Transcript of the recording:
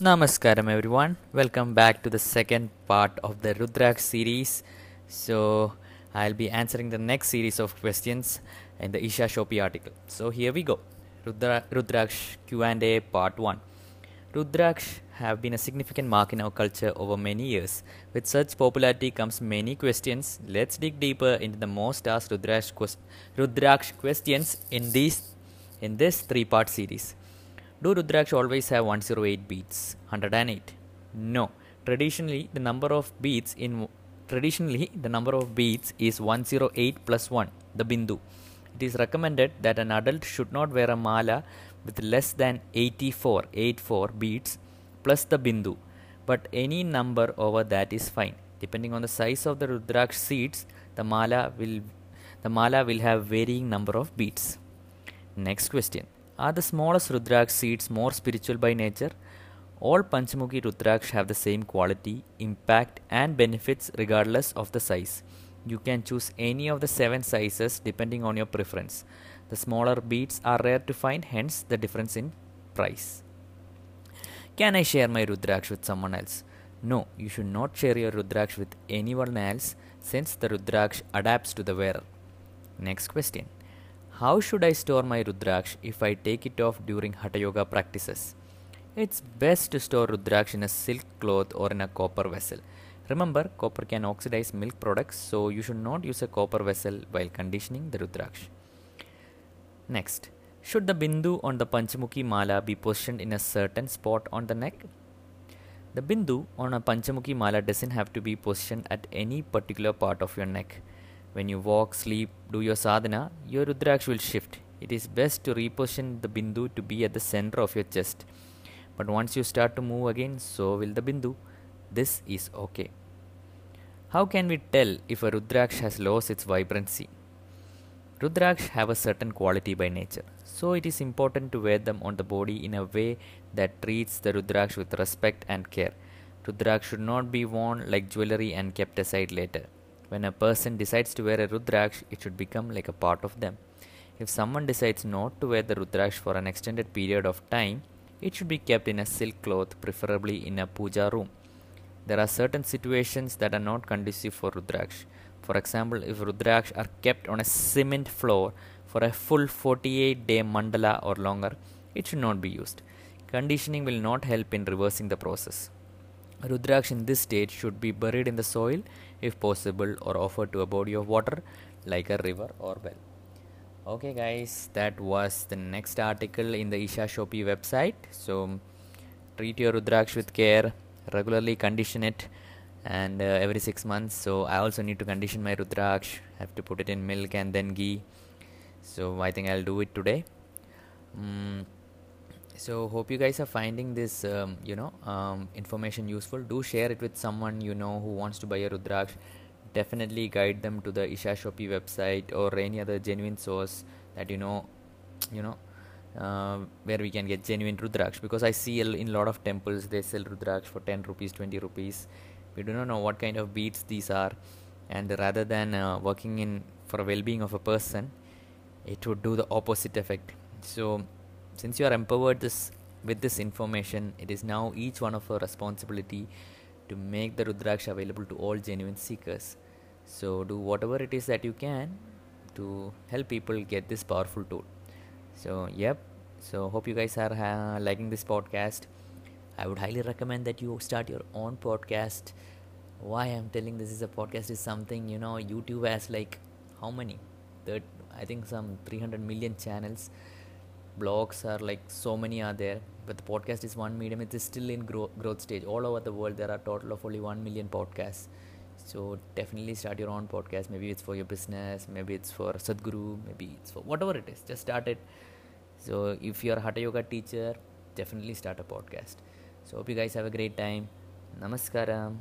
Namaskaram everyone. Welcome back to the second part of the Rudraksh series. So I'll be answering the next series of questions in the Isha Shopee article. So here we go. Rudra- Rudraksh Q&A part 1. Rudraksh have been a significant mark in our culture over many years. With such popularity comes many questions. Let's dig deeper into the most asked Rudraksh, quest- Rudraksh questions in these in this three-part series. Do Rudraksh always have 108 beats? 108. No. Traditionally, the number of beats in traditionally the number of beats is 108 plus 1, the bindu. It is recommended that an adult should not wear a mala with less than 84, 84 beats plus the bindu, but any number over that is fine. Depending on the size of the Rudraksh seeds, the mala will the mala will have varying number of beats. Next question. Are the smallest Rudraksh seeds more spiritual by nature? All Panchamukhi Rudraksh have the same quality, impact, and benefits regardless of the size. You can choose any of the seven sizes depending on your preference. The smaller beads are rare to find, hence the difference in price. Can I share my Rudraksh with someone else? No, you should not share your Rudraksh with anyone else since the Rudraksh adapts to the wearer. Next question. How should I store my Rudraksh if I take it off during Hatha Yoga practices? It's best to store Rudraksh in a silk cloth or in a copper vessel. Remember, copper can oxidize milk products, so you should not use a copper vessel while conditioning the Rudraksh. Next, should the bindu on the Panchamukhi mala be positioned in a certain spot on the neck? The bindu on a Panchamukhi mala doesn't have to be positioned at any particular part of your neck. When you walk, sleep, do your sadhana, your Rudraksh will shift. It is best to reposition the bindu to be at the center of your chest. But once you start to move again, so will the bindu. This is okay. How can we tell if a Rudraksh has lost its vibrancy? Rudraksh have a certain quality by nature, so it is important to wear them on the body in a way that treats the Rudraksh with respect and care. Rudraksh should not be worn like jewelry and kept aside later. When a person decides to wear a Rudraksh, it should become like a part of them. If someone decides not to wear the Rudraksh for an extended period of time, it should be kept in a silk cloth, preferably in a puja room. There are certain situations that are not conducive for Rudraksh. For example, if Rudraksh are kept on a cement floor for a full 48 day mandala or longer, it should not be used. Conditioning will not help in reversing the process. Rudraksh in this state should be buried in the soil if possible or offered to a body of water like a river or well. Okay, guys, that was the next article in the Isha Shopee website. So, treat your Rudraksh with care, regularly condition it, and uh, every six months. So, I also need to condition my Rudraksh, have to put it in milk and then ghee. So, I think I'll do it today. Mm, so hope you guys are finding this um, you know um, information useful. Do share it with someone you know who wants to buy a rudraksh. Definitely guide them to the isha shopee website or any other genuine source that you know you know uh, where we can get genuine rudraksh. Because i see in a lot of temples they sell rudraksh for 10 rupees 20 rupees. We do not know what kind of beads these are. And rather than uh, working in for well-being of a person it would do the opposite effect. So since you are empowered this with this information it is now each one of our responsibility to make the Rudraksha available to all genuine seekers. So do whatever it is that you can to help people get this powerful tool. So yep. So hope you guys are uh, liking this podcast. I would highly recommend that you start your own podcast. Why i'm telling this is a podcast is something you know youtube has like how many? Third, i think some 300 million channels blogs are like so many are there but the podcast is one medium. It is still in grow- growth stage. All over the world there are total of only 1 million podcasts. So definitely start your own podcast. Maybe it's for your business maybe it's for sadhguru maybe it's for whatever it is. Just start it. So if you're a hatha yoga teacher definitely start a podcast. So hope you guys have a great time. Namaskaram